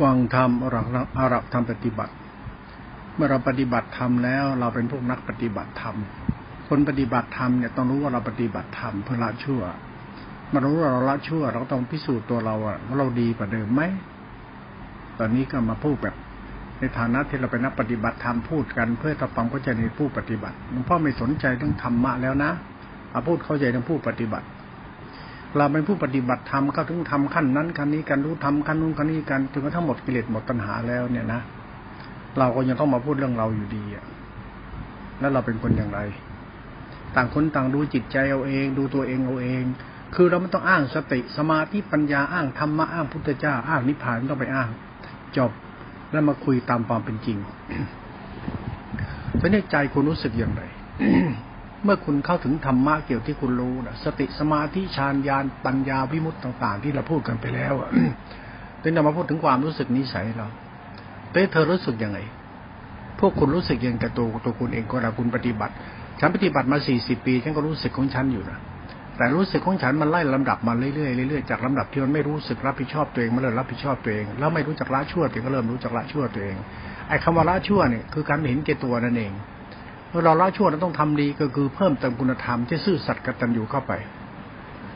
ฟังธรรมอารักอารักธรรมปฏิบัติ เมื่อเราปฏิบัติธรรมแล้ว เราเป็นพวกนักปฏิบัติธรรม คนปฏิบัติธรรมเนี่ยต้องรู้ว่าเราปฏิบัติธรรมเพื่อละชั่วมารู้ว่าเราละชั่ว เราต้องพิสูจน์ตัวเราอะว่าเราดีกว่าเดิมไหมตอนนี้ก็มาพูดแบบ ในฐานะที่เราเป็นนักปฏิบัติธรรมพูดกันเพื่อทำความเข้าใจในผู้ปฏิบัติหลวงพ่อไม่สนใจเรื่องธรรมะแล้วนะมาพูดเข้าใจในผู้ปฏิบัติ เราเป็นผู้ปฏิบัติธรรมก็ถึงทำขั้นนั้นขั้นนี้กันรู้ทำขั้นนู้นขั้นนี้กันถึงกระทั่งหมดกิเลสหมดตัณหาแล้วเนี่ยนะเราก็ยังต้องมาพูดเรื่องเราอยู่ดีอะแล้วเราเป็นคนอย่างไร ต่างคนต่างดูจิตใจเอาเอง ดูตัวเองเอาเอง คือเราไม่ต้องอ้างสติสมาธิปัญญาอ้างธรรมะอ้างพุทธเจ้าอ้างนิพพานต้องไปอ้าง จบแล้วมาคุยตามความเป็นจริงตอนนี้ใจคุณรู้สึกอย่างไร เมื่อคุณเข้าถึงธรรมะเกี่ยวที่คุณรู้นะสติสมาธิฌานญาณปัญญาวิมุตต์ต่าง ๆ ที่เราพูดกันไปแล้วถึงนำมาพูดถึงความรู้สึกนิสัยเราเต้เธอรู้สึกยังไง พวกคุณรู้สึกยังกับตัวตัวคุณเองก็เราคุณปฏิบัติ ฉันปฏิบัติมาสี่สิบปี ฉันก็รู้สึกของฉันอยู่นะแต่รู้สึกของฉันมันไล่ลำดับมาเรื่อยๆเรื่อยๆจากลำดับที่มันไม่รู้สึกรับผิดชอบตัวเองมาเริ่มรับผิดชอบตัวเอง แล้วไม่รู้จักละชั่วตัวเองก็เริ่มรู้จักละชั่วตัวเองไอ้คำว่าละชั่วเนี่ยคือการเห็นแก่ตัวนั่นเอง เราละชั่วเราต้องทำดีก็คือเพิ่มเติมคุณธรรมที่ซื่อสัตย์กตัญญูเข้าไป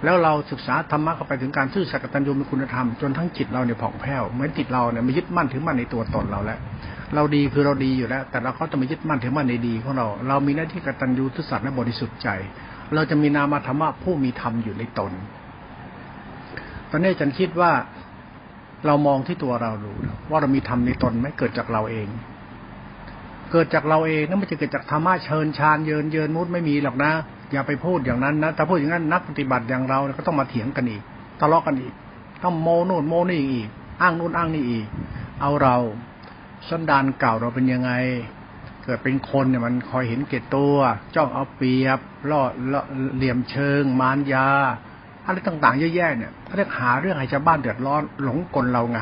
แล้วเราศึกษาธรรมะเข้าไปถึงการซื่อสัตย์กตัญญูมีคุณธรรมจนทั้งจิตเราเนี่ยผ่องแผ้วเหมือนจิตเราเนี่ยไม่ยึดมั่นถือมั่นในตัวตนเราแล้วเราดีคือเราดีอยู่แล้ว แต่เราก็จะไม่ยึดมั่นถือมั่นในดีของเรา เรามีหน้าที่กตัญญูทุสัตย์และบริสุทธิ์ใจ เราจะมีนามธรรมะผู้มีธรรมอยู่ในตน ตอนนี้ฉันคิดว่าเรามองที่ตัวเราดูว่าเรามีธรรมในตนไหมเกิดจากเราเอง เกิดจากเราเองนั่นไม่จะเกิดจากธรรมะเชิญชานเยินเยินมุดไม่มีหรอกนะ อย่าไปพูดอย่างนั้นนะถ้าพูดอย่างนั้นนักปฏิบัติอย่างเราก็ต้องมาเถียงกันอีกทะเลาะกันอีกต้องโมโน่นโมนี่อีก อ้างนู่นอ้างนี่อีก เอาเราสันดานเก่าเราเป็นยังไง เกิดเป็นคนเนี่ยมันคอยเห็นเกตตัวจ้องเอาเปรียบล่อเหลี่ยมเชิง มารยาอะไรต่างๆเยอะแยะเนี่ยเขาเรียกหาเรื่องให้ชาวบ้านเดือดร้อนหลงกลเราไง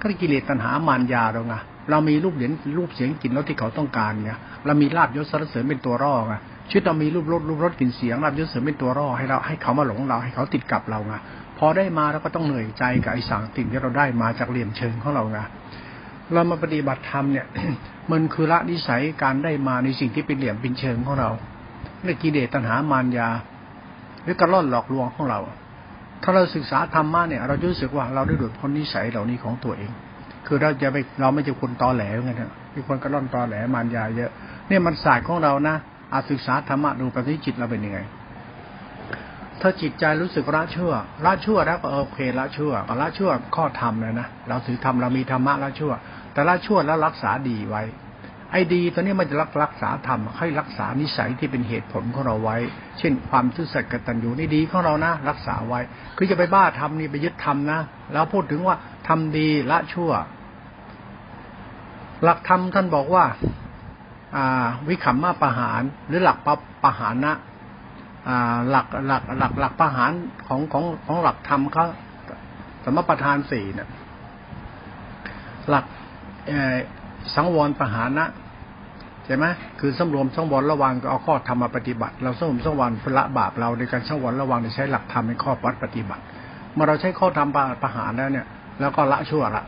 ก็กิเลสตัณหามารยาเราไง เรามีรูปเหรียญรูปเสียงกลิ่นรสที่เขาต้องการไงเรามีลาบยศสรรเสริญเป็นตัวร่อไงชีวิตเรามีรูปรสรูปรสกลิ่นเสียงลาบยศเสริญเป็นตัวร่อให้เราให้เขามาหลงเราให้เขาติดกับเราไงพอได้มาเราก็ต้องเหนื่อยใจกับไอ้สังติ่งที่เราได้มาจากเหลี่ยมเชิงของเราไงเรามาปฏิบัติธรรมเนี่ย มันคือละนิสัยการได้มาในสิ่งที่เป็นเหลี่ยมเป็นเชิงของเราเรื่องกิเลสตัณหามารยาหรือกระล่อนหลอกลวงของเรา ถ้าเราศึกษาธรรมะเนี่ย เราจะรู้สึกว่าเราได้หลุดพ้นนิสัยเหล่านี้ของตัวเอง คือเราจะไปเราไม่จะคนตอแหลไงนะมีคนกระล่อนตอแหลมารยาเยอะ เนี่ยมันศาสตร์ของเรานะอาศึกษาธรรมะดูปฏิจิตเราเป็นยังไง ถ้าจิตใจรู้สึกละชั่วละชั่วแล้วก็โอเคละชั่วละชั่วข้อธรรมเลยนะเราถือธรรมเรามีธรรมะละชั่วแต่ละชั่วแล้วรักษาดีไว้ ไอ้ดีตัวนี้มันจะรักรักษาธรรมให้รักษานิสัยที่เป็นเหตุผลของเราไว้ เช่น ความซื่อสัตย์กตัญญูนี่ดีของเรานะรักษาไว้ คือจะไปบ้าทำนี่ไปยึดทำนะแล้วพูดถึงว่าทำดีละชั่ว หลักธรรมท่านบอกว่าอ่าวิคัมมาประหารหรือหลักปประหารนะอ่าหลักหลักหลักหลักประหารของของของหลักธรรมเขาสมประทานสี่เนี่ยหลักสังวรประหารนะ ใช่ไหมคือสำรวมสังวรระวังก็เอาข้อธรรมมาปฏิบัติ เราสำรวมสังวรพละบาปเราในการสังวรระวังใช้หลักธรรมเป็นข้อวัดปฏิบัติ เมื่อเราใช้ข้อธรรมประหารแล้วเนี่ย แล้วก็ละชั่วละ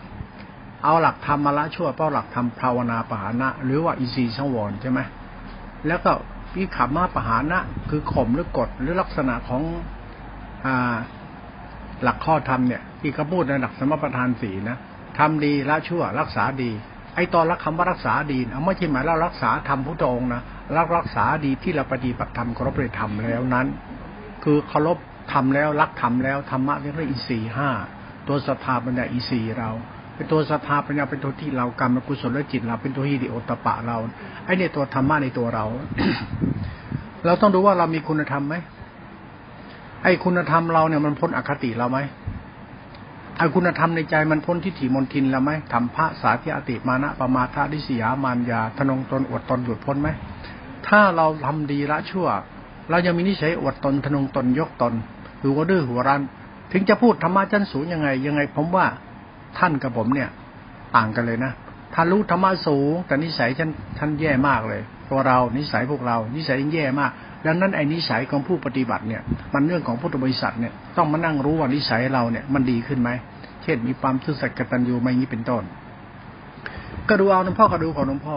เอาหลักธรรมมาละชั่วเพราหลักธรรมภาวนาปหานะ หรือว่าอีซีสังวรใช่ไหมแล้วก็พิขับมาปหานะ คือข่มหรือกฎหรือลักษณะของอ่าหลักข้อธรรมเนี่ย ที่เขาพูดในหลักสมประทานสีนะทำดีละชั่วรักษาดี ไอตอนรักคำว่ารักษาดีเอาไม่ใช่หมายเรารักษาธรรมพุทธองค์นะรักรักษาดีที่เราปฏิบัติธรรมเคารพในธรรมแล้วนั้น คือเคารพทำแล้วรักธรรมแล้วธรรมะเรียกว่าอินทรีห้าตัวสภาปัญญาอีสีเราเป็นตัวสภาปัญญาเป็นตัวที่เรากรรมกุศลและจิตเราเป็นตัวฮิริโอตปะเราไอ้เนี่ยตัวธรรมะในตัวเรา เราต้องดูว่าเรามีคุณธรรมไหมไอ้คุณธรรมเราเนี่ยมันพ้นอคติเราไหม ไอ้คุณธรรมในใจมันพ้นทิฏฐิมนทินเราไหมทำพระสาธิอติมานะประมาทาดิสยามานยาทนงตนอดตนหยุดพ้นไหมถ้าเราทำดีละชั่ว เรายังมีนิสัยอดตนทนงตนยกตนหัวดื้อหัวรันถึงจะพูดธรรมะชั้นสูงยังไง ยังไงผมว่าท่านกับผมเนี่ย ต่างกันเลยนะท่านรู้ธรรมะสูง แต่นิสัยท่านท่านแย่มากเลย ตัวเรานิสัยพวกเรา นิสัยแย่มากดังนั้นไอ้นิสัยของผู้ปฏิบัติเนี่ย มันเรื่องของพุทธบริษัทเนี่ย ต้องมานั่งรู้ว่านิสัยเราเนี่ยมันดีขึ้นไหม เช่นมีความซื่อสัตย์กตัญญูไม่นี้เป็นต้น ก็ดูเอาหลวงพ่อก็ดูของหลวงพ่อ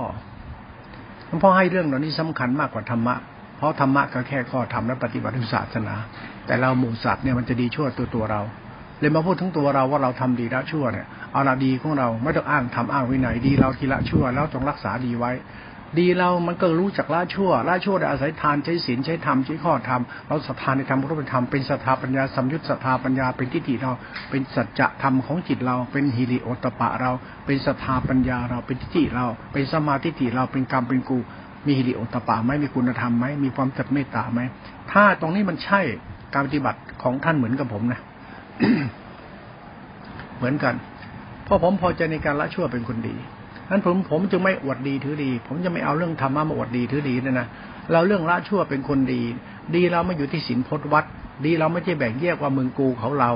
หลวงพ่อให้เรื่องเหล่านี้สำคัญมากกว่าธรรมะ เพราะธรรมะก็แค่ข้อธรรมและปฏิบัติศาสนา แต่เราหมู่สัตว์เนี่ยมันจะดีชั่วตัวตัวเรา เลยมาพูดถึงตัวเราว่าเราทำดีละชั่วเนี่ย เอาละดีของเราไม่ต้องอ้างทำอ้างวินัยดีเราทีละชั่วแล้วต้องรักษาดีไว้ ดีเรามันก็รู้จักละชั่วละชั่วได้อาศัยทานใช้ศีลใช้ธรรมใช้ข้อธรรมเราศรัทธาในธรรมรูปธรรมเป็นศรัทธาปัญญาสัมยุตศรัทธาปัญญาเป็นทิฏฐิเรา เป็นสัจธรรมของจิตเรา เป็นฮิริโอตปะเรา เป็นศรัทธาปัญญาเราเป็นทิฏฐิเรา เป็นสมาธิฏฐิเราเป็นกรรมเป็นกูมีฮิริโอตปะไหมมีคุณธรรมไหมมีความจัดเมตตาไหมถ้าตรงนี้มันใช่การปฏิบัติของท่านเหมือนกับผมนะเหมือนกันเพราะผมพอใจในการละชั่วเป็นคนดี นั้นผมผมจึงไม่อวดดีถือดี ผมจะไม่เอาเรื่องธรรมะมาอวดดีถือดีนะนะเราเรื่องละชั่วเป็นคนดี ดีเราไม่อยู่ที่ศีลพจน์วัด ดีเราไม่ใช่แบ่งแยกว่ามึงกูเขาเรา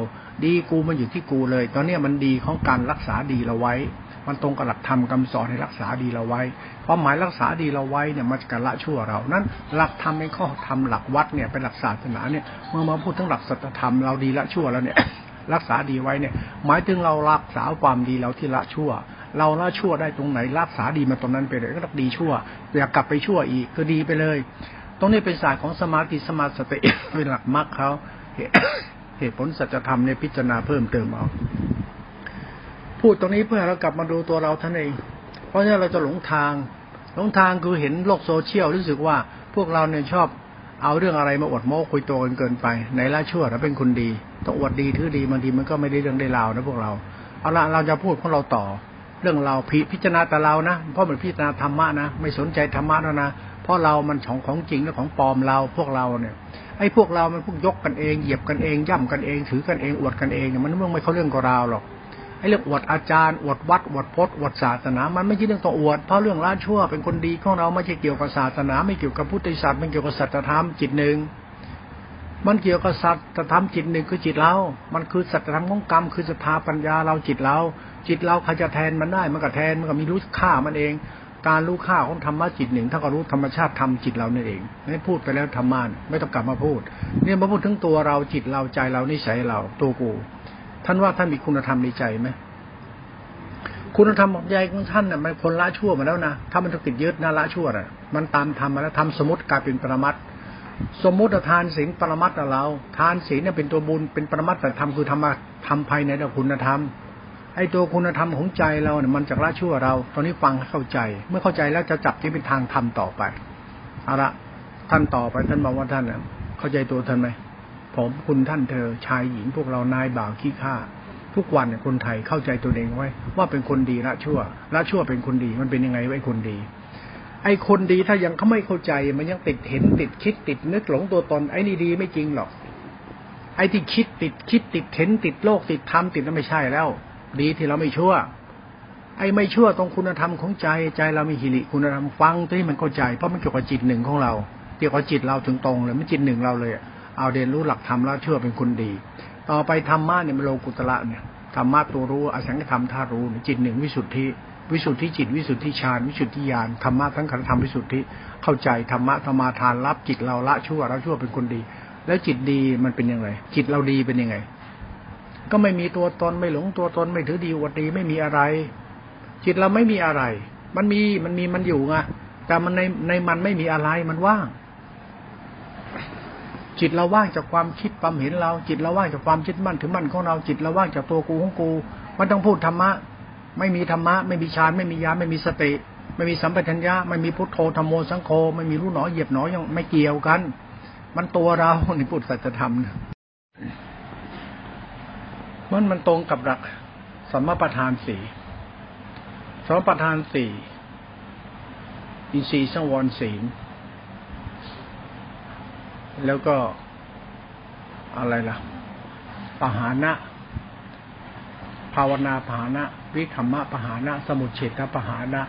ดีกูมันอยู่ที่กูเลย ตอนนี้มันดีของการรักษาดีเราไว้ มันตรงกับหลักธรรมคำสอนให้รักษาดีเราไว้ความหมายรักษาดีเราไว้เนี่ยมันจะละชั่วเรา นั้นหลักธรรมในข้อธรรมหลักวัดเนี่ยเป็นหลักศาสนาเนี่ยเมื่อมาพูดถึงหลักสัจธรรมเราดีละชั่วแล้วเนี่ยรักษาดีไว้เนี่ยหมายถึงเรารักษาความดีเราที่ละชั่ว เราละชั่วได้ตรงไหนรักษาดีมาตรงนั้นไปเลยก็ดีชั่วอยากกลับไปชั่วอีกก็ดีไปเลย ตรงนี้เป็นศาสตร์ของสมาธิสมาสติเป็นหลักมรรคเขาเหตุผลสัจธรรมเนี่ยพิจารณาเพิ่มเติมเอาพูดตรงนี้เพื่อเรากลับมาดูตัวเราท่านเอง เพราะฉะนั้นเราจะหลงทาง หลงทางคือเห็นโลกโซเชียลรู้สึกว่าพวกเราเนี่ยชอบเอาเรื่องอะไรมาอวดโม้คุยโตกันเกินไปในละชั่วเราเป็นคนดีต้องอวดดีถือดีบางทีมันก็ไม่ได้เรื่องได้ราวนะพวกเราเอาละเราจะพูดของเราต่อ เรื่องเราพิพิจารณาแต่เรานะเพราะมันพิจารณาธรรมะนะไม่สนใจธรรมะแล้วนะเพราะเรามันของของจริงและของปลอมเราพวกเราเนี่ยไอ้พวกเรามันพวกยกกันเองเหยียบกันเองย่ำกันเองถือกันเองอวดกันเองเนี่ยมันเรื่องไม่เขาเรื่องกับเราหรอกไอ้เรื่องอวดอาจารย์อวดวัดอวดพจน์อวดศาสนา มันไม่ใช่เรื่องต้องอวด เพราะเรื่องละชั่วเป็นคนดีของเราไม่ใช่เกี่ยวกับศาสนา ไม่เกี่ยวกับพุทธศาสตร์ไม่เกี่ยวกับสัจธรรมจิตหนึ่งมันเกี่ยวกับสัตว์ธรรมจิตหนึ่งคือจิตเรา มันคือสัตธรรมของกรรมคือสภาปัญญาเราจิตเรา จิตเราใครจะแทนมันได้มันก็แทนมันก็มีรู้ค่ามันเอง การรู้ค่าของธรรมะจิตหนึ่งถ้าก็รู้ธรรมชาติธรรมจิตเราเนี่ยเองไม่พูดไปแล้วธรรมะไม่ต้องกลับมาพูด เนี่ยมาพูดถึงตัวเราจิตเราใจเรานิสัยเราตัวกู ท่านว่าท่านมีคุณธรรมในใจไหมคุณธรรมของใจของท่านน่ะมันคนละชั่วมาแล้วนะถ้ามันติดยึดนะละชั่วน่ะมันตามทำมาแล้วทำสมมติกลายเป็นปรมัตสมมติทานศีลปรมัตถ์เราทานศีลเนี่ยเป็นตัวบุญเป็นปรมัตถธรรมคือธรรมะทำภายในคุณธรรม ไอ้ตัวคุณธรรมของใจเราเนี่ยมันจะละชั่วเรา ตอนนี้ฟังเข้าใจ เมื่อเข้าใจแล้วจะจับที่เป็นทางธรรมต่อไปเอาละท่านต่อไปท่านบอกว่าท่านเข้าใจตัวท่านไหมผมคุณท่านเธอชายหญิงพวกเรานายบ่าวขี้ข้าทุกวันเนี่ยคนไทยเข้าใจตัวเองไว้ ว่าเป็นคนดีละชั่วละชั่วเป็นคนดีมันเป็นยังไงไว้คนดี ไอ้คนดีถ้ายังเขาไม่เข้าใจมันยังติดเห็นติดคิดติดนึกหลงตัวตนไอ้นี่ดีไม่จริงหรอก ไอ้ที่คิดติดคิดติดเห็นติดโลกติดธรรมติดนั่นไม่ใช่แล้ว ดีที่เราไม่ชั่ว ไอ้ไม่ชั่วตรงคุณธรรมของใจใจเรามีหิริคุณธรรมฟังที่มันเข้าใจเพราะมันเกี่ยวกับจิตหนึ่งของเราเกี่ยวกับจิตเราถึงตรงเลยไมันจิตหนึ่งเราเลยเอาเรียนรู้หลักธรรมแล้วเชื่อเป็นคนดี ต่อไปธรรมะเนี่ยมันโลกุตระเนี่ยธรรมะตัวรู้อสังขธรรมธาตุรู้จิตหนึ่งวิสุทธิวิสุทธิจิตวิสุทธิฌานวิสุทธิญาณธรรมะทั้งขันธรรมวิสุทธิเข้าใจธรรมะธรรมาทานรับจิตเราละชั่วเราชั่วเป็นคนดี แล้วจิตดีมันเป็นยังไงจิตเราดีเป็นยังไง ก็ไม่มีตัวตนไม่หลงตัวตนไม่ถือดีวัดดีไม่มีอะไร จิตเราไม่มีอะไร มันมีมันมีมันอยู่ไงแต่มันในในมันไม่มีอะไรมันว่าง จิตเราว่างจากความคิดความเห็นเรา จิตเราว่างจากความคิดมั่นถือมั่นของเราจิตเราว่างจากตัวกูของกูมันต้องพูดธรรมะ ไม่มีธรรมะ ไม่มีฌานไม่มียาไม่มีสติ ไม่มีสัมปชัญญะไม่มีพุทโธธรรมโมสังโฆไม่มีรู้หนอเหยียบหนอยังไม่เกี่ยวกัน มันตัวเราในพุทธสัจธรรม มันมันตรงกับหลักสัมมาประธานสี่สัมมาประธานสี่อินทรีย์สังวรศีล แล้วก็อะไรล่ะปหานะ ภาวนาปหานะ วิธรรมะปหานะ สมุเฉตปหานะ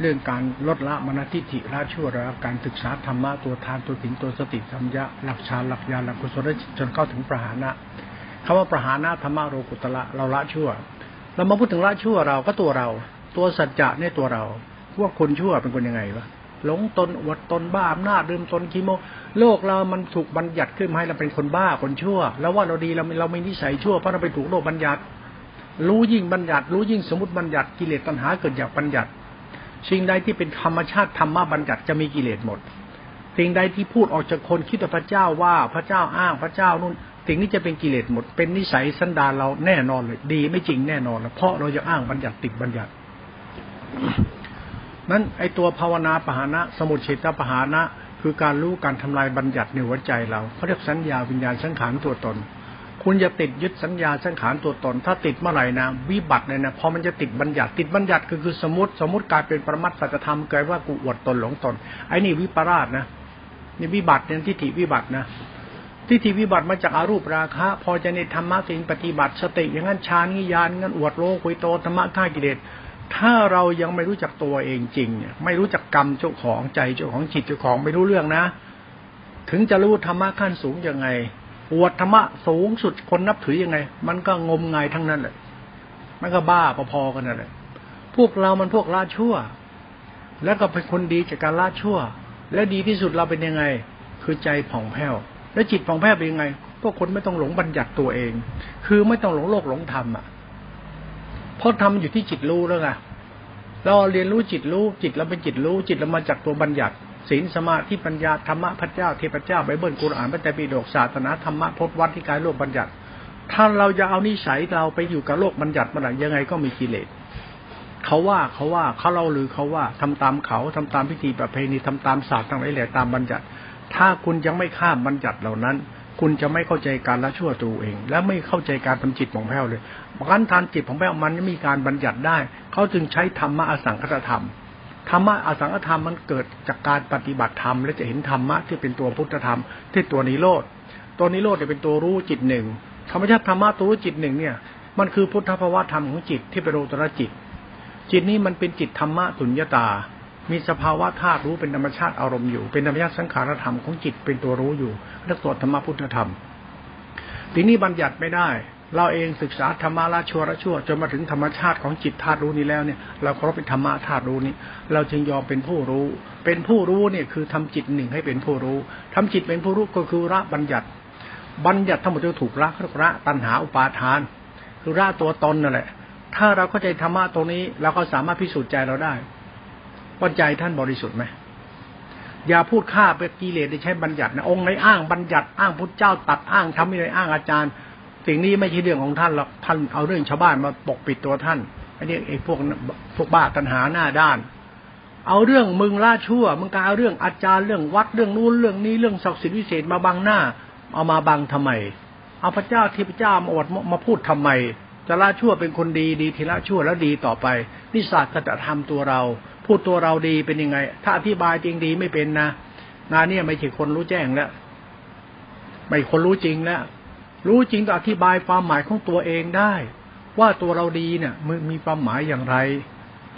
เรื่องการลดละมณฑิธิละชั่วระการศึกษาธรรมะตัวทานตัวถิงตัวสติสัมยะ หลักฌานหลักญาณหลักกุศลจนเข้าถึงปหานะ คำว่าประหานะธรรมโรกุตละเราละชั่ว เรามาพูดถึงละชั่วเราก็ตัวเรา ตัวสัจจะเนี่ยตัวเราว่าคนชั่วเป็นคนยังไงวะหลงตนอวดตนบ้าอำนาจดื่มตนคีโม โลกเรามันถูกบัญญัติขึ้นมาให้เราเป็นคนบ้าคนชั่ว แล้วว่าเราดีเราเราไม่นิสัยชั่วเพราะเราไปถูกโลกบัญญัติ รู้ยิ่งบัญญัติ รู้ยิ่งสมมติบัญญัติกิเลสตัณหาเกิดจากบัญญัติ สิ่งใดที่เป็นธรรมชาติธรรมะบัญญัติจะมีกิเลสหมด สิ่งใดที่พูดออกจากคนคิดว่าพระเจ้าว่าพระเจ้าอ้างพระเจ้านู่น สิ่งนี้จะเป็นกิเลสหมด เป็นนิสัยสันดานเราแน่นอนเลย ดีไม่จริงแน่นอนเพราะเราจะอ้างบัญญัติติดบัญญัตินั้นไอตัวภาวนาปหานะ สมุทเฉตปหานะ คือการรู้การทำลายบัญญัติในหัวใจเราเขาเรียกสัญญาวิญญาณสังขารตัวตน คุณจะติดยึดสัญญาสังขารตัวตน ถ้าติดเมื่อไหร่นะวิบัติเลยนะพอมันจะติดบัญญัติติดบัญญัติคือคือสมมติสมมติกลายเป็นประมัตสัจธรรมเกิดว่ากูอวดตนหลงตนไอ้นี่วิปราชนะนี่วิบัติเนี่ยทิฏฐิวิบัตินะ ทิฏฐิวิบัติมาจากอารูปราคะ พอจะในธรรมะสิ่งปฏิบัติสติอย่างนั้นฌานนิยานงั้นอวดโลคุยโตธรรมะฆ่ากิเลสถ้าเรายังไม่รู้จักตัวเองจริงเนี่ยไม่รู้จักกรรมเจ้าของใจเจ้าของจิตเจ้าของไม่รู้เรื่องนะ ถึงจะรู้ธรรมะขั้นสูงยังไงอวดธรรมะสูงสุดคนนับถือยังไง มันก็งมงายทั้งนั้นแหละมันก็บ้าพอๆกันนั่นแหละพวกเรามันพวกละชั่ว แล้วก็เป็นคนดีจากการละชั่ว และดีที่สุดเราเป็นยังไง คือใจผ่องแผ้ว แล้วจิตผ่องแผ้วเป็นยังไง พวกคนไม่ต้องหลงบัญญัติตัวเอง คือไม่ต้องหลงโลกหลงธรรมอะเพราะทำอยู่ที่จิตรู้แล้วไงเราเรียนรู้จิตรู้จิตเราเป็นจิตรู้จิตเรามาจากตัวบัญญัติศีลสมาธิปัญญาธรรมะพระเจ้าเทพเจ้าไบเบิลกุรอานพระแต่ปีดกศาสนาธรรมะพจน์วัดที่กายโลกบัญญัติ ถ้าเราจะเอานิสัยเราไปอยู่กับโลกบัญญัติมันยังไงก็มีกิเลสเขาว่าเขาว่าเขาเล่าหรือเขาว่าทำตามเขาทำตามพิธีประเพณีทำตามศาสตร์ทั้งหลายแหละตามบัญญัติ ถ้าคุณยังไม่ข้ามบัญญัติเหล่านั้น คุณจะไม่เข้าใจการละชั่วตัวเอง และไม่เข้าใจการทำจิตของแพ้วเลยการทานจิตของแพ้วมันมีการบัญญัติได้ เขาจึงใช้ธรรมะอสังคตธรรมธรรมะอสังคตธรรมมันเกิดจากการปฏิบัติธรรม และจะเห็นธรรมะที่เป็นตัวพุทธธรรม ที่ตัวนิโรธตัวนิโรธจะเป็นตัวรู้จิตหนึ่งธรรมชาติธรรมะตัวรู้จิตหนึ่งเนี่ย มันคือพุทธภาวะธรรมของจิตที่เป็นโลตระจิต จิตนี้มันเป็นจิตธรรมะสุญญตา มีสภาวะธาตุรู้เป็นธรรมชาติอารมณ์อยู่ เป็นธรรมชาติสังขารธรรมของจิตเป็นตัวรู้อยู่เรียกตัวธรรมพุทธธรรม ทีนี้บัญญัติไม่ได้ เราเองศึกษาธรรมะละชั่วละชั่วจนมาถึงธรรมชาติของจิตธาตุรู้นี้แล้วเนี่ยเราเคารพเป็นธรรมะธาตุรู้นี้ เราจึงยอมเป็นผู้รู้ เป็นผู้รู้เนี่ยคือทำจิตหนึ่งให้เป็นผู้รู้ทำจิตเป็นผู้รู้ก็คือละบัญญัติบัญญัติทั้งหมดจะถูกละละตัณหาอุปาทาน คือละตัวตนนั่นแหละถ้าเราเข้าใจธรรมะตรงนี้เราก็สามารถพิสูจน์ใจเราได้ ว่าใจท่านบริสุทธิ์ไหมอย่าพูดฆ่าเป็นกิเลสได้ใช้บัญญัตินะองค์ไหนอ้างบัญญัติอ้างพุทธเจ้าตัดอ้างทำอะไรอ้างอาจารย์ สิ่งนี้ไม่ใช่เรื่องของท่านหรอกท่านเอาเรื่องชาวบ้านมาปกปิดตัวท่านอันนี้ไอ้พวกพวกบ้าตัณหาหน้าด้าน เอาเรื่องมึงล่าชั่ว มึงกาเอาเรื่องอาจารย์เรื่องวัดเรื่องนู้นเรื่องนี้เรื่องศักดิ์สิทธิ์วิเศษมาบังหน้า เอามาบังทำไม เอาพระเจ้าที่พระเจ้ามาอดมาพูดทำไมจะละชั่วเป็นคนดีดีทีละชั่วแล้วดีต่อไปนิสัยกตธรรมตัวเรา พูดตัวเราดีเป็นยังไง ถ้าอธิบายจริงดีไม่เป็นนะงานนี้ไม่ใช่คนรู้แจ้งแล้วไม่คนรู้จริงแล้วรู้จริงก็อธิบายความหมายของตัวเองได้ ว่าตัวเราดีเนี่ยมันมีความหมายอย่างไร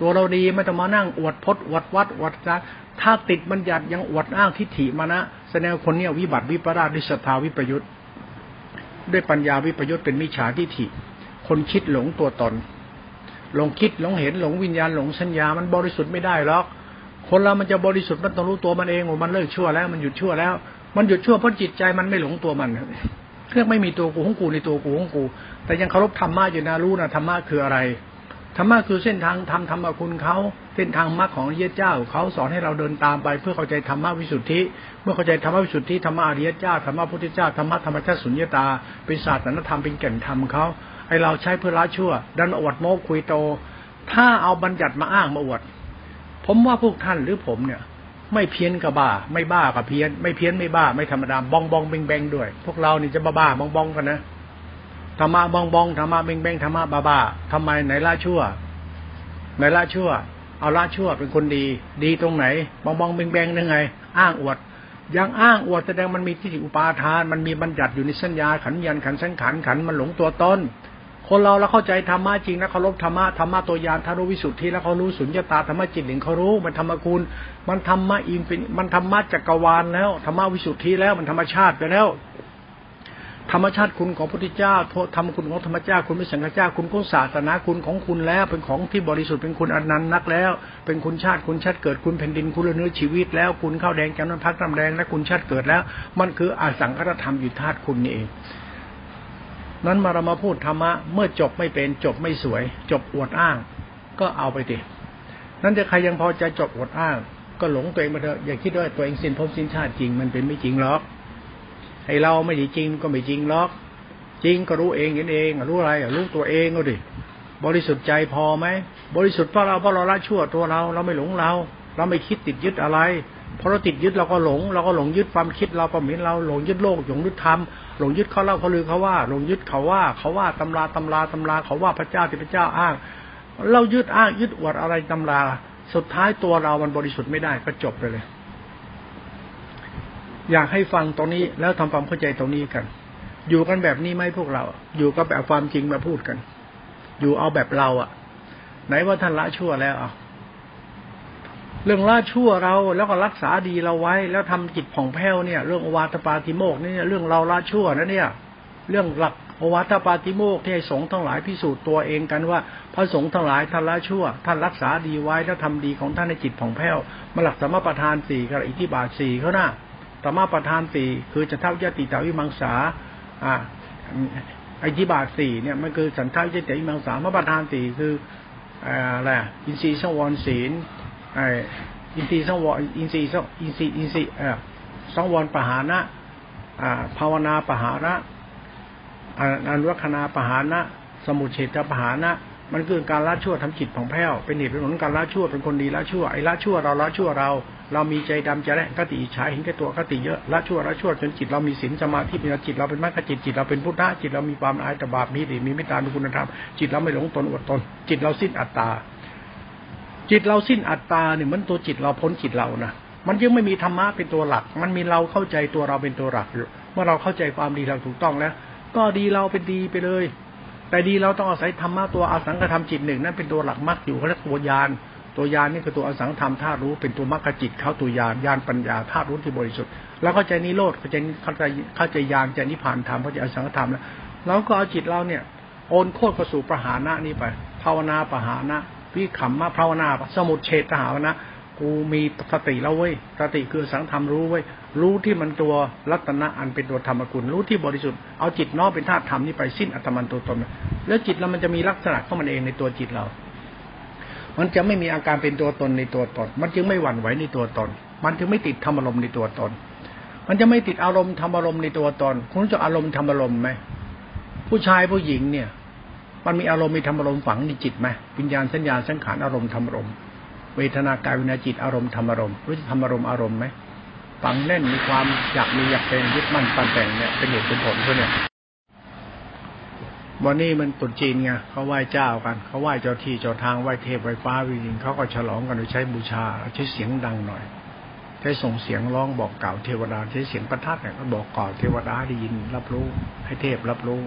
ตัวเราดีไม่ต้องมานั่งอวดพจน์อวดวัดอวดจักถ้าติดบัญญัติยังอวดอ้างทิฏฐิมานะแสดงคนเนี้ยวิบัติวิปราชดิสทาวิปยุทธ์ด้วยปัญญาวิปยุทธ์เป็นมิจฉาทิฏฐิ คนคิดหลงตัวตน หลงคิดหลงเห็นหลงวิญญาณหลงสัญญา มันบริสุทธิ์ไม่ได้หรอก คนเรามันจะบริสุทธิ์มันต้องรู้ตัวมันเองว่ามันเลิกชั่วแล้ว มันหยุดชั่วแล้ว มันหยุดชั่วเพราะจิตใจมันไม่หลงตัวมันเรื่องไม่มีตัวกูของกูในตัวกูของกู แต่ยังเคารพธรรมะอยู่นะรู้นะธรรมะคืออะไรธรรมะคือเส้นทางทำธรรมคุณเขาเส้นทางมรรคของเยสเจ้าเขาสอนให้เราเดินตามไปเพื่อเข้าใจธรรมะวิสุทธิ เมื่อเข้าใจธรรมะวิสุทธิธรรมะอริยเจ้าธรรมะพุทธเจ้าธรรมะธรรมชาติสุญญตาเป็นศาสตร์นธรรมเป็นแก่นธรรมเขา ไอเราใช้เพื่อละชั่ว ดันอวดโมกคุยโต ถ้าเอาบัญญัติมาอ้างมาอวด ผมว่าพวกท่านหรือผมเนี่ย ไม่เพี้ยนกับบ้า ไม่บ้ากับเพี้ยน ไม่เพี้ยนไม่บ้า ไม่ธรรมดาบองบองเบงเบงด้วย พวกเรานี่จะบ้าบ้าบองบองกันนะธรรมะบองบองธรรมะเบงเบงธรรมะบ้าบ้าทำไมไหนละชั่วไหนละชั่ว เอาละชั่วเป็นคนดี ดีตรงไหนบองบองเบงเบงยังไง อ้างอวดยังอ้างอวดแสดงมันมีที่อุปาทาน มันมีบัญญัติอยู่ในสัญญาขันยันขันสังขันขันมันหลงตัวตน คนเราเราเข้าใจธรรมะจริงนะเคารพธรรมะธรรมะตัวยานทารุวิสุทธิแล้วเขารู้สุญญตาธรรมะจิตหนึ่งเขารู้ มันธรรมคุณ มันธรรมะอินเป็นมันธรรมะจักรวาลแล้วธรรมะวิสุทธิแล้วมันธรรมชาติไปแล้ว ธรรมชาติคุณของพระพุทธเจ้าธรรมคุณของธรรมเจ้าคุณไม่สังฆเจ้าคุณของศาสนาคุณของคุณแล้ว เป็นของที่บริสุทธิ์เป็นคุณอนันต์นักแล้ว เป็นคุณชาติคุณชาติเกิดคุณแผ่นดินคุณเนื้อชีวิตแล้วคุณข้าวแดงแกงน้ำพักน้ำแดงและคุณชาติเกิดแล้ว มันคืออาสังคตธรรมอยู่ธาตุคุณนี่เอง นั้นมาเรามาพูดธรรมะเมื่อจบไม่เป็นจบไม่สวย จบอวดอ้าง ก็เอาไปดินั้นจะใครยังพอใจจบอวดอ้าง ก็หลงตัวเองมาเถอะอย่าคิดว่าตัวเองสิ้นภพสิ้นชาติจริงมันเป็นไม่จริงหรอกไอเราไม่ดีจริงก็ไม่จริงหรอก จริงก็รู้เองเห็นเองรู้อะไรรู้ตัวเองก็ดิบริสุทธิ์ใจพอไหมบริสุทธิ์เพราะเราเพราะเราละชั่วตัวเรา เราไม่หลงเรา เราไม่คิดติดยึดอะไร พอเราติดยึดเราก็หลง เราก็หลงยึดความคิดเราประมินเราหลงยึดโลกหลงยึดธรรมหลงยึดเขาเล่าเขาลือเขาว่าหลงยึดเขาว่า เขาว่าตำราตำราตำราเขาว่าพระเจ้าที่พระเจ้าอ้าง เรายึดอ้างยึดอวดอะไรตำรา สุดท้ายตัวเรามันบริสุทธิ์ไม่ได้ก็จบไปเลย อยากให้ฟังตรงนี้แล้วทำความเข้าใจตรงนี้กัน อยู่กันแบบนี้ไหมพวกเรา อยู่ก็แบบความจริงมาพูดกัน อยู่เอาแบบเราอะไหนว่าท่านละชั่วแล้วอะ เรื่องละชั่วเราแล้วก็รักษาดีเราไว้ แล้วทำจิตผ่องแผ้วเนี่ย เรื่องอวาตปาติโมกนี่เรื่องเราละชั่วนะเนี่ย เรื่องหลักอวาตปาติโมกที่ให้สงฆ์ทั้งหลายพิสูจน์ตัวเองกันว่า พระสงฆ์ทั้งหลายท่านละชั่ว ท่านรักษาดีไว้แล้วทำดีของท่านในจิตผ่องแผ้วมาหลักสมประทานสี่กับอิทธิบาทสี่เขาหน้าสมประทานสี่คือจะเท่ายติตาวิมังสาอ่าอิทธิบาทสี่เนี่ยมันคือสันทัยติวิมังสามประทานสี่คืออะไรอินทรีย์สวรศีล ไออินทรีย์สังวรอินทรีย์สังอินทรีย์อินทรีย์เออสังวรปหานะอ่าภาวนาปหานะอันวัคนาปหานะ สมุเฉตปหานะ มันคือการละชั่วทำจิตผ่องแผ้วเป็นเหตุเป็นผลการละชั่วเป็นคนดีละชั่วไอ้ละชั่วเราละชั่วเรา เรามีใจดำใจแรงกติฉายเห็นแก่ตัวกติเยอะละชั่วละชั่วจนจิตเรามีศีลสมาธิเป็นจิตเราเป็นมรรคจิตจิตเราเป็นพุทธะจิตเรามีความอายตบาปมีดีมีเมตตามีคุณธรรมจิตเราไม่หลงตนอดตน จิตเราสิ้นอัตตา จิตเราสิ้นอัตตาเนี่ยมันตัวจิตเราพ้นจิตเรานะมันยังไม่มีธรรมะเป็นตัวหลัก มันมีเราเข้าใจตัวเราเป็นตัวหลักอยู่เมื่อเราเข้าใจความดีเราถูกต้องแล้ว ก็ดีเราเป็นดีไปเลย แต่ดีเราต้องอาศัยธรรมะตัวอสังขธรรมจิตหนึ่งนั่นเป็นตัวหลักมรรคอยู่เขาเรียกตัวยานตัวยานนี่คือตัวอสังธรรมธาตุรู้เป็นตัวมรรคจิตเข้าตัวยานยานปัญญาธาตุรู้ที่บริสุทธิ์แล้วเข้าใจนิโรธเข้าใจเข้าใจเข้าใจยานใจนิพพานธรรมเข้าใจอสังขธรรมแล้วเราก็เอาจิตเราเนี่ยโอนโคตรกระสู่ประหานะนี่ไปภาวนาประหานะ วิขำมาภาวนาสมุดเฉตหาวนะกูมีสติแล้วเว้ยสติคือสังธรรมรู้เว้ยรู้ที่มันตัวรัตนะอันเป็นตัวธรรมกุลรู้ที่บริสุทธิ์เอาจิตน้อมเป็นธาตุธรรมนี่ไปสิ้นอัตมันตัวตนแล้วจิตเรามันจะมีลักษณะของมันเองในตัวจิตเรา มันจะไม่มีอาการเป็นตัวตนในตัวตน มันจึงไม่หวั่นไหวในตัวตน มันจึงไม่ติดธรรมอารมณ์ในตัวตน มันจะไม่ติดอารมณ์ธรรมอารมณ์ในตัวตน คุณจะอารมณ์ธรรมอารมณ์ไหมผู้ชายผู้หญิงเนี่ย มันมีอารมณ์มีธรรมอารมณ์ฝังในจิตไหมวิญญาณสัญญาสังขารอารมณ์ธรรมอารมณ์เวทนากายวิญญาจิตอารมณ์ธรรมอารมณ์รู้จักธรรมอารมณ์อารมณ์ไหมฝังแน่นมีความอยากมีอยากเป็นยึดมั่นปันแต่งเนี่ยเป็นเหตุเป็นผลเขาเนี่ยวันนี้มันตุนจีนไงเขาไหว้เจ้ากันเขาไหว้เจ้าที่เจ้าทางไหว้เทพไหว้ฟ้าวิญญาณเขาก็ฉลองกันโดยใช้บูชาใช้เสียงดังหน่อยใช้ส่งเสียงร้องบอกกล่าวเทวดาใช้เสียงประทัดเนี่ยก็บอกกล่าวเทวดาได้ยินรับรู้ให้เทพรับรู้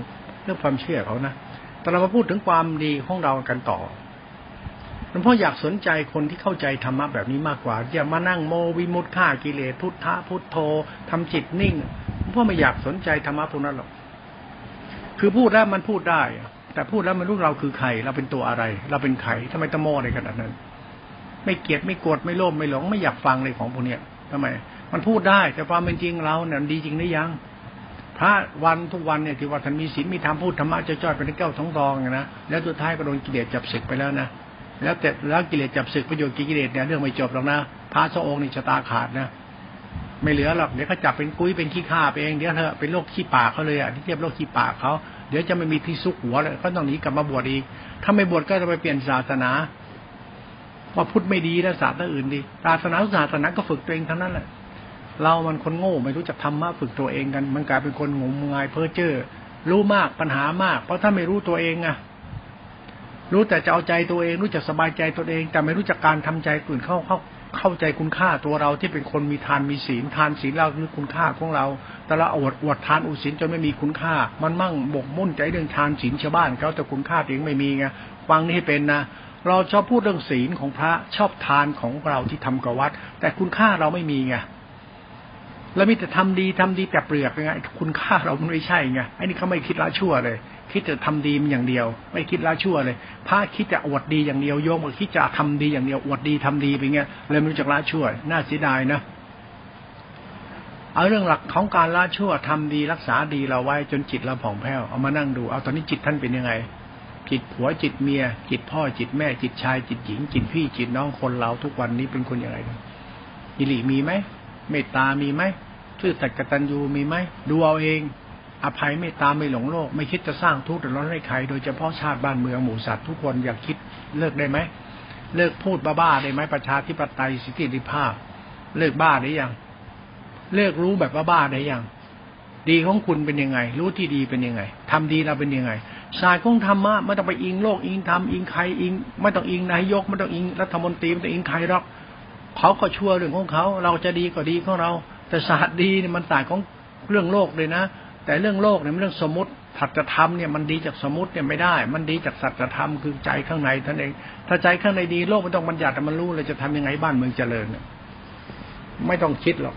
เรื่องความเชื่อเขานะ แต่เรามาพูดถึงความดีของเรากันต่อหลวงพ่ออยากสนใจคนที่เข้าใจธรรมะแบบนี้มากกว่าอย่ามานั่งโมวิมุตฆ่ากิเลสพุทธะพุทโธทำจิตนิ่งหลวงพ่อไม่อยากสนใจธรรมะพวกนั้นหรอกคือพูดแล้วมันพูดได้แต่พูดแล้วมันรู้เราคือใคร เราเป็นตัวอะไร เราเป็นใครทำไมตะโมในขนาดนั้น ไม่เกลียดไม่โกรธไม่โลภไม่หลงไม่อยากฟังเลยของพวกเนี้ยทำไม มันพูดได้ แต่ความเป็นจริงเราเนี่ยดีจริงหรือยัง พระวันทุกวันเนี่ยที่ว่าท่านมีศีลมีธรรมพูดธรรมะจะจอดเป็นแก้วท้องทองนะแล้วสุดท้ายก็โดนกิเลสจับศึกไปแล้วนะแล้วแต่แล้วกิเลสจับศึกประโยชน์กิเลสเนี่ยเรื่องไม่จบหรอกนะพระสองค์นี่ชะตาขาดนะไม่เหลือหรอกเดี๋ยวเขาจับเป็นกุ้ยเป็นขี้ข้าไปเองเดี๋ยวเธอเป็นโรคขี้ปากเขาเลยอะที่เทียบโรคขี้ปากเขาเดี๋ยวจะไม่มีที่ซุกหัวเลยเขาต้องหนีกลับมาบวชอีกถ้าไม่บวชก็จะไปเปลี่ยนศาสนาว่าพุทธไม่ดีแล้วศาสนาอื่นดีศาสนาศาสนาก็ฝึกตัวเองทั้งนั้นแหละ เรามันคนโง่ไม่รู้จักทำมาฝึกตัวเองกัน มันกลายเป็นคนงมงายเพ้อเจ้อรู้มากปัญหามาก เพราะถ้าไม่รู้ตัวเองอะรู้แต่จะเอาใจตัวเอง รู้จักสบายใจตัวเอง แต่ไม่รู้จักการทำใจอื่นเข้าเข้าเข้าใจคุณค่าตัวเราที่เป็นคนมีทานมีศีลทานศีลเราคือคุณค่าของเรา แต่เราอวดอวดทานอุศีลจนไม่มีคุณค่า มันมั่งบกมุ่นใจเรื่องทานศีลชาวบ้านเขาแต่คุณค่าตัวเองไม่มีไงฟังนี่ให้เป็นนะเราชอบพูดเรื่องศีลของพระชอบทานของเราที่ทำกับวัด แต่คุณค่าเราไม่มีไง แล้วมีแต่ทำดีทำดีแต่เปลือกไงคุณค่าเราไม่ใช่ไงไอ้นี่เขาไม่คิดละชั่วเลย คิดจะทำดีมันอย่างเดียว ไม่คิดละชั่วเลยพระคิดจะอวดดีอย่างเดียวโยมก็คิดจะทำดีอย่างเดียวอวดดีทำดีไปเงี้ยเลยไม่รู้จักละชั่ว น่าเสียดายนะเอาเรื่องหลักของการละชั่วทำดีรักษาดีเราไว้จนจิตเราผ่องแผ้วเอามานั่งดูเอาตอนนี้จิตท่านเป็นยังไง จิตผัวจิตเมีย จิตพ่อจิตแม่จิตชายจิตหญิง จิตพี่จิตน้องคนเราทุกวันนี้เป็นคนยังไงอิริมีไหม เมตตามีไหมชื่อสัตกตัญญูมีไหมดูเอาเอง อภัยเมตตาไม่หลงโลก ไม่คิดจะสร้างทุกข์เดือร้อนให้ใคร โดยเฉพาะชาติบ้านเมืองหมู่สัตว์ทุกคนอยากคิดเลิกได้ไหมเลิกพูดบ้าๆได้ไหมประชาธิปไตยสิทธิภาพ เลิกบ้าได้ยังเลิกรู้แบบบ้าๆได้ยังดีของคุณเป็นยังไง รู้ที่ดีเป็นยังไงทำดีเราเป็นยังไงศาสตร์ของธรรมะไม่ต้องไปอิงโลกอิงธรรมอิงใครอิง ไม่ต้องอิงนายกไม่ต้องอิงรัฐมนตรีไม่ต้องอิงใครหรอก เขาก็ชั่วเรื่องของเขา เราจะดีก็ดีของเรา แต่ศาสตร์ดีเนี่ยมันต่างของเรื่องโลกเลยนะ แต่เรื่องโลกเนี่ยมันเรื่องสมมติถัดธรรมเนี่ยมันดีจากสมมติเนี่ยไม่ได้ มันดีจากสัจธรรมคือใจข้างในท่านเอง ถ้าใจข้างในดีโลกมันต้องบัญญัติมันรู้เลยจะทำยังไงบ้านเมืองเจริญเนี่ยไม่ต้องคิดหรอก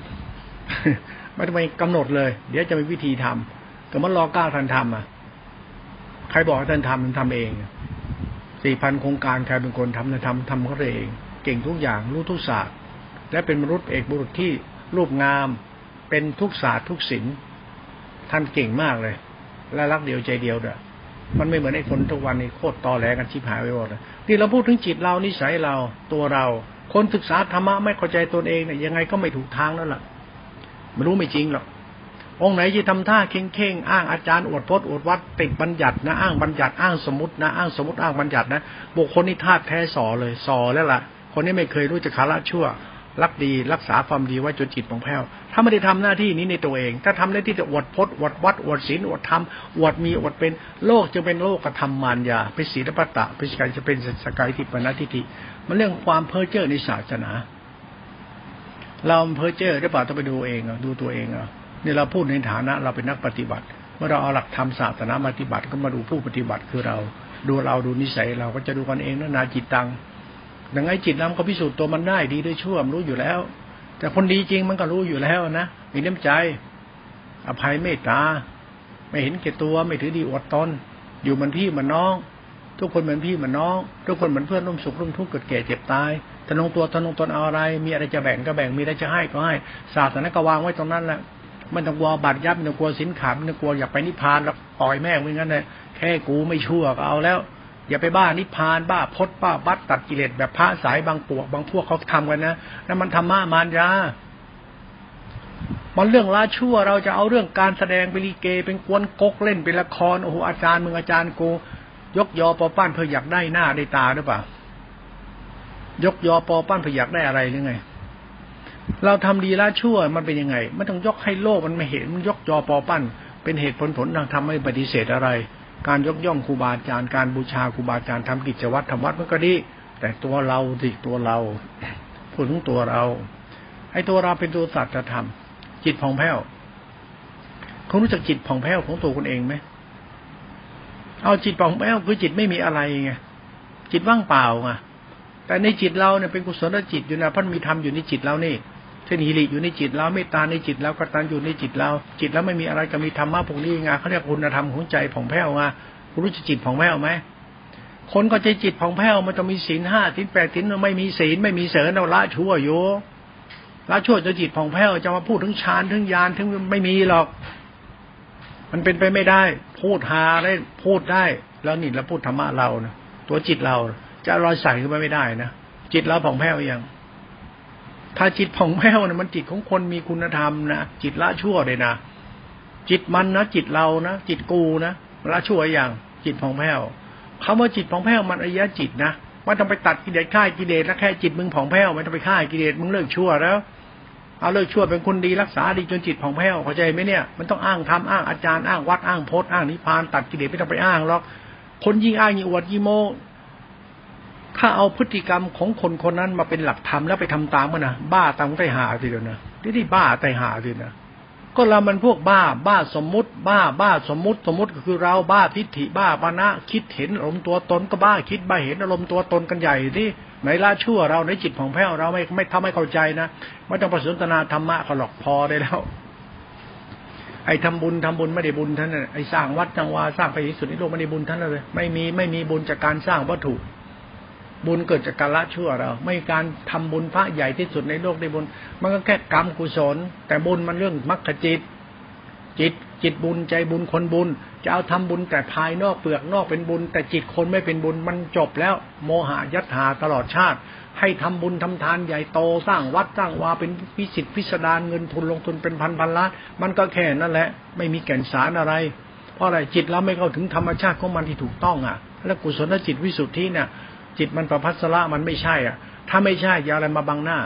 ไม่ต้องไปกำหนดเลย เดี๋ยวจะมีวิธีทำแต่มันรอก้าวทันทำอะ ใครบอกให้ท่านทำมันทำเองสี่พันโครงการใครเป็นคนทำจะทำทำเขาเอง เก่งทุกอย่างรู้ทุกศาสตร์และเป็นมนุษย์เอกบุรุษที่รูปงาม เป็นทุกศาสตร์ทุกศิลป์ท่านเก่งมากเลย และรักเดียวใจเดียวเด้อมันไม่เหมือนไอ้คนทุกวันนี้โคตรตอแหลกันชิบหายไปหมดเลยที่เราพูดถึงจิตเรานิสัยเราตัวเรา คนศึกษาธรรมะไม่เข้าใจตนเองเนี่ยยังไงก็ไม่ถูกทางนั่นแหละไม่รู้ไม่จริงหรอกองค์ไหนที่ทำท่าเข่งๆอ้างอาจารย์อวดพจน์อวดวัดติดบัญญัตินะอ้างบัญญัติอ้างสมมตินะอ้างสมมติอ้างบัญญัตินะบุคคลนี้ธาตุแท้สอเลยสอแล้วล่ะ คนนี้ไม่เคยรู้จะขาละชั่ว รักดีรักษาความดีไว้จนจิตของแผ้ว ถ้าไม่ได้ทำหน้าที่นี้ในตัวเอง ถ้าทำได้ที่จะอวดพจน์อวดวัดอวดศีลอวดธรรมอวดมีอวดเป็นโลกจะเป็นโลกกระทำมารยาเป็นศีลปัตตะเป็นสกายจะเป็นสกายทิปนาทิฏฐิมันเรื่องความเพ้อเจ้อในศาสนา เราเพ้อเจ้อหรือเปล่าต้องไปดูเองอะดูตัวเองอะนี่ยเราพูดในฐานะเราเป็นนักปฏิบัติ เมื่อเราเอาหลักธรรมศาสนาปฏิบัติก็มาดูผู้ปฏิบัติคือเรา ดูเราดูนิสัยเราก็จะดูกันเองนะนาจิตตัง ดังไงจิตเราก็พิสูจน์ตัวมันได้ดีด้วยชั่วมันรู้อยู่แล้ว แต่คนดีจริงมันก็รู้อยู่แล้วนะมีน้ำใจ อภัยเมตตา ไม่เห็นแก่ตัวไม่ถือดีอดตนอยู่มันพี่มันน้อง ทุกคนเหมือนพี่เหมือนน้อง ทุกคนเหมือนเพื่อนร่วมสุขร่วมทุกข์เกิดแก่เจ็บตายทนงตัวทนงตนเอาอะไร มีอะไรจะแบ่งก็แบ่งมีอะไรจะให้ก็ให้ศาสนาก็วางไว้ตรงนั้นแหละไม่ต้องกลัวบาดยับไม่ต้องกลัวสินขาดไม่ต้องกลัวอยากไปนิพพานแล้วปล่อยแม่งเหมือนกันเลยแค่กูไม่ชั่วก็เอาแล้ว อย่าไปบ้านิพานบ้าพดบ้าบัดตัดกิเลสแบบพระสายบางปวก บางพวกเขาทำกันนะนั่นมันธรรมะมารยามันเรื่องละชั่วเราจะเอาเรื่องการแสดงเป็นลีเก เป็นกวนกกเล่นเป็นละครโอ้โหอาจารย์มึงอาจารย์กูยกยอปอป้านเพื่ออยากได้หน้าได้ตาหรือเปล่ายกยอปอปั้นเพยักได้อะไรหรือไง เราทำดีละชั่วมันเป็นยังไงไม่ต้องยกให้โลกมันไม่เห็นมันยกยอปอปั้น เป็นเหตุผลผลทางธรรมไม่ปฏิเสธอะไร การยกย่องครูบาอาจารย์การบูชาครูบาอาจารย์ทำกิจวัตรทำวัดมันก็ดี แต่ตัวเราสิตัวเราพูดถึงตัวเราไอ้ตัวเราเป็นตัวสัตว์ธรรมจิตผ่องแผ้วคุณรู้จักจิตผ่องแผ้วของตัวคุณเองไหมเอาจิตผ่องแผ้วคือจิตไม่มีอะไรไงจิตว่างเปล่าไงแต่ในจิตเราเนี่ยเป็นกุศลจิตอยู่นะพันมีธรรมอยู่ในจิตเรานี่ เช่นหิริอยู่ในจิตเราเมตตาในจิตเรากตัญอยู่ในจิตเรา จิตแล้วไม่มีอะไรก็มีธรรมะพวกนี้ไงเขาเรียกคุณธรรมของใจผ่องแผ้วไงคุณรู้จักจิตผ่องแผ้วไหมคนก็ใจจิตผ่องแผ้วมันต้องมีศีลห้าศีลแปดศีลไม่มีศีลไม่มีเสริญเอาละชั่วอยู่ละชั่วจะจิตผ่องแผ้วจะมาพูดถึงฌานถึงญาณถึงไม่มีหรอก มันเป็นไปไม่ได้ พูดหาได้พูดได้ แล้วนี่เราพูดธรรมะเรานะตัวจิตเราจะลอยใส่ขึ้นไปไม่ได้นะจิตเราผ่องแผ้วยัง ถ้าจิตผ่องแผ้วเนี่ยมันจิตของคนมีคุณธรรมนะจิตละชั่วเลยนะจิตมันนะจิตเรานะจิตกูนะละชั่วอย่างจิตผ่องแผ้วคำว่าจิตผ่องแผ้วมันอริยจิตนะว่าต้องไปตัดกิเลสฆ่ากิเลสแล้วแค่จิตมึงผ่องแผ้วไม่ต้องไปฆ่ากิเลสมึงเลิกชั่วแล้ว เอาเลิกชั่วเป็นคนดีรักษาดีจนจิตผ่องแผ้วเข้าใจไหมเนี่ยมันต้องอ้างทำอ้างอาจารย์อ้างวัดอ้างโพจน์อ้างนิพพานตัดกิเลสไม่ต้องไปอ้างหรอกคนยิ่งอ้างยิ่งอวดยิ่งโม ถ้าเอาพฤติกรรมของคนคนนั้นมาเป็นหลักธรรมแล้วไปทำตามมันนะบ้าตามไปหาทีเดียวนะที่ที่บ้าไตหาทีนะก็เรามันพวกบ้า บ้าสมมุติ บ้า บ้าสมมุติ สมมุติก็คือเราบ้าทิฏฐิบ้าปานะ คิดเห็นอารมณ์ตัวตนก็บ้าคิดบ้าเห็นอารมณ์ตัวตนกันใหญ่ที่ไหนละชั่วเราในจิตของแพ้วเราไม่ไม่ทำให้เข้าใจนะไม่ต้องประสนทนาธรรมะเขาหลอกพอได้แล้ว ไอ้ทำบุญทำบุญไม่ได้บุญท่านไอ้สร้างวัดจังวาสร้างไปสุดในโลกไม่ได้บุญท่านเลย ไม่มีไม่มีบุญจากการสร้างวัตถุ บุญเกิดจากการละชั่วเรา ไม่การทำบุญพระใหญ่ที่สุดในโลกในบุญ มันก็แค่กรรมกุศล แต่บุญมันเรื่องมรรคจิต จิตจิตบุญใจบุญคนบุญ จะเอาทำบุญแต่ภายนอกเปลือกนอกเป็นบุญ แต่จิตคนไม่เป็นบุญมันจบแล้วโมหะยัตถาตลอดชาติ ให้ทำบุญทำทานใหญ่โตสร้างวัดสร้างวาเป็นพิสิทธิพิสดารเงินทุนลงทุนเป็นพันพันล้านมันก็แค่นั่นแหละ ไม่มีแก่นสารอะไร เพราะอะไรจิตเราไม่เข้าถึงธรรมชาติของมันที่ถูกต้องอะ แล้วกุศลจิตวิสุทธิเนี่ย จิตมันประพัสระมันไม่ใช่อะ ถ้าไม่ใช่อย่าอะไรมาบังหน้า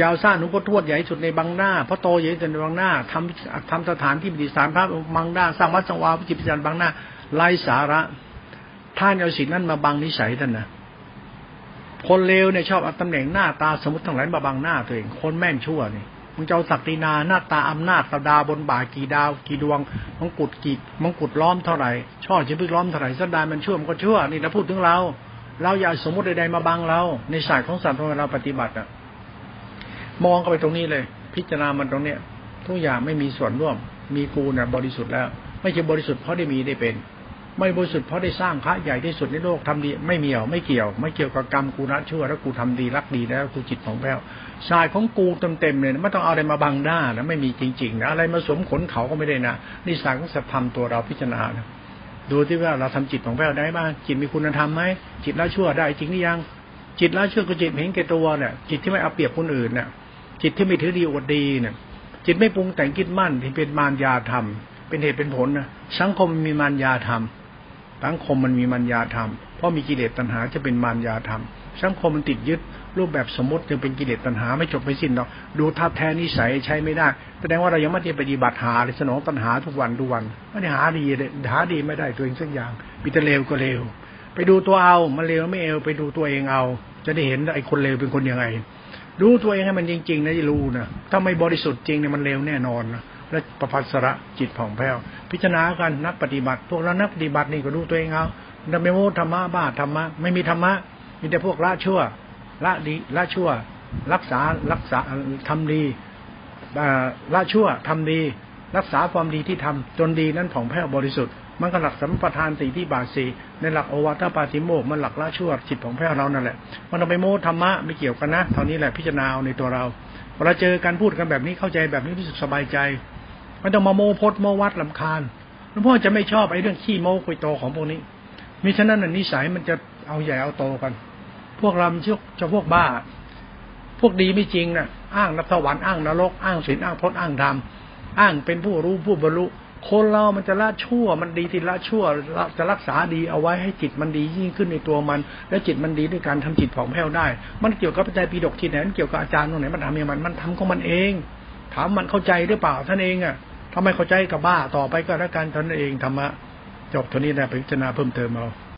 ยาวสร้างหลวงพ่อทวดใหญ่สุดในบางหน้าพระโตใหญ่สุดในบางหน้าทำทำสถานที่ปฏิสารพระบางหน้าสร้างวัดสังวาพิจิตรจันบางหน้าไร้สาระ ท่านเอาสิ่งนั้นมาบังนิสัยท่านนะคนเลวเนี่ยชอบเอาตำแหน่งหน้าตาสมมติทั้งหลายมาบังหน้าตัวเอง คนแม่นชั่วนี่ มึงจะเอาศักดินาหน้าตาอำนาจตาดาบนบ่ากี่ดาว กี่ดวงมงกุฎกี่มงกุฎล้อมเท่าไหร่ช่อชิบึกล้อมเท่าไหร่สดามันเชั่วมันก็เชั่วนี่เราพูดถึงเรา เราอย่าสมมติใดๆมาบังเรา ในศาสตร์ของสัตว์เราปฏิบัติอะมองเข้าไปตรงนี้เลย พิจารณามันตรงเนี้ยทุกอย่างไม่มีส่วนร่วม มีกูเนี่ยบริสุทธิ์แล้ว ไม่ใช่บริสุทธิ์เพราะได้มีได้เป็น ไม่บริสุทธิ์เพราะได้สร้างพระใหญ่ที่สุดในโลกทำดี ไม่เมียวไม่เกี่ยว ไม่เกี่ยวกับกรรมกูนะชั่วแล้วกูทำดีรักดีแล้วกูจิตของแพ้ว สายของกูเต็มๆเลยนะไม่ต้องเอาอะไรมาบังหน้านะไม่มีจริงๆนะอะไรมาสวมขนเขาก็ไม่ได้นะนี่สายของสัตธรรมตัวเราพิจารณานะดูที่ว่าเราทำจิตของแพ้วได้บ้างจิตมีคุณธรรมไหมจิตละชั่วได้จริงหรือยัง จิตละชั่วก็จิตเห็นแก่ตัวเนี่ยจิตที่ไม่เอาเปรียบคนอื่นเนี่ยจิตที่ไม่ถือดีอวดดีเนี่ยจิตไม่ปรุงแต่งคิดมั่นที่เป็นมารยาธรรม เป็นเหตุเป็นผลนะสังคมมีมารยาธรรม สังคมมันมีมารยาธรรมเพราะมีกิเลสตัณหาจะเป็นมารยาธรรม สังคมมันติดยึด รูปแบบสมมติจึงเป็นกิเลสตัณหาไม่จบไม่สิ้นหรอกดูท่าแท้นิสัยใช้ไม่ได้แสดงว่าเรายังไม่ได้ปฏิบัติหาเลยสนองตัณหาทุกวันทุกวันไม่ได้หาดีเลยหาดีไม่ได้ตัวเองสักอย่างมีแต่เลวก็เลวไปดูตัวเอามันเลวไม่เอวไปดูตัวเองเอา จะได้เห็นไอ้คนเลวเป็นคนยังไงรู้ตัวเองให้มันจริงๆนะจะรู้นะถ้าไม่บริสุทธิ์จริงเนี่ยมันเลวแน่นอนนะและประพัสระจิตผ่องแผ้วพิจารณากันนักปฏิบัติพวกเรานักปฏิบัตินี่ก็ดูตัวเองเอาดำเนินโมธรรมะบ้าธรรมะไม่มีธรรมะมีแต่พวกละชั่ว ละดีละชั่ว รักษารักษาทำดีละชั่วทำดี รักษาความดีที่ทำจนดีนั้นผ่องแผ้วบริสุทธิ์มันก็หลักสัมปทานสี่ที่บาสีในหลักโอวัตปาติโมกมันหลักละชั่วจิตของแพ้เรานั่นแหละ มันเอาไปโม้ธรรมะไม่เกี่ยวกันนะเท่านี้แหละพิจารณาเอาในตัวเราเวลาเจอการพูดกันแบบนี้เข้าใจแบบนี้รู้สึกสบายใจไม่ต้องมาโม้พดโม้วัดลำคาญหลวงพ่อจะไม่ชอบไอ้เรื่องขี้โม้คุยโตของพวกนี้มิฉะนั้นนิสัยมันจะเอาใหญ่เอาโตกัน พวกเราชื่อจะพวกบ้า พวกดีไม่จริงนะอ้างนับสวรรค์อ้างนรกอ้างศีลอ้างพจน์อ้างธรรมอ้างเป็นผู้รู้ผู้บรรลุคนเรามันจะละชั่ว มันดีที่ละชั่วจะรักษาดีเอาไว้ให้จิตมันดียิ่งขึ้นในตัวมัน และจิตมันดีด้วยการทำจิตผ่องแผ้วได้ มันเกี่ยวกับปัจจัยปีดกที่ไหนมันเกี่ยวกับอาจารย์ตรงไหนมันทำอย่างมันมันทำของมันเอง ถามมันเข้าใจหรือเปล่าท่านเองอะทำไมเข้าใจกับบ้าต่อไปก็แล้วกันท่านเองธรรมะจบเท่านี้นะไปพิจารณาเพิ่มเติมเอา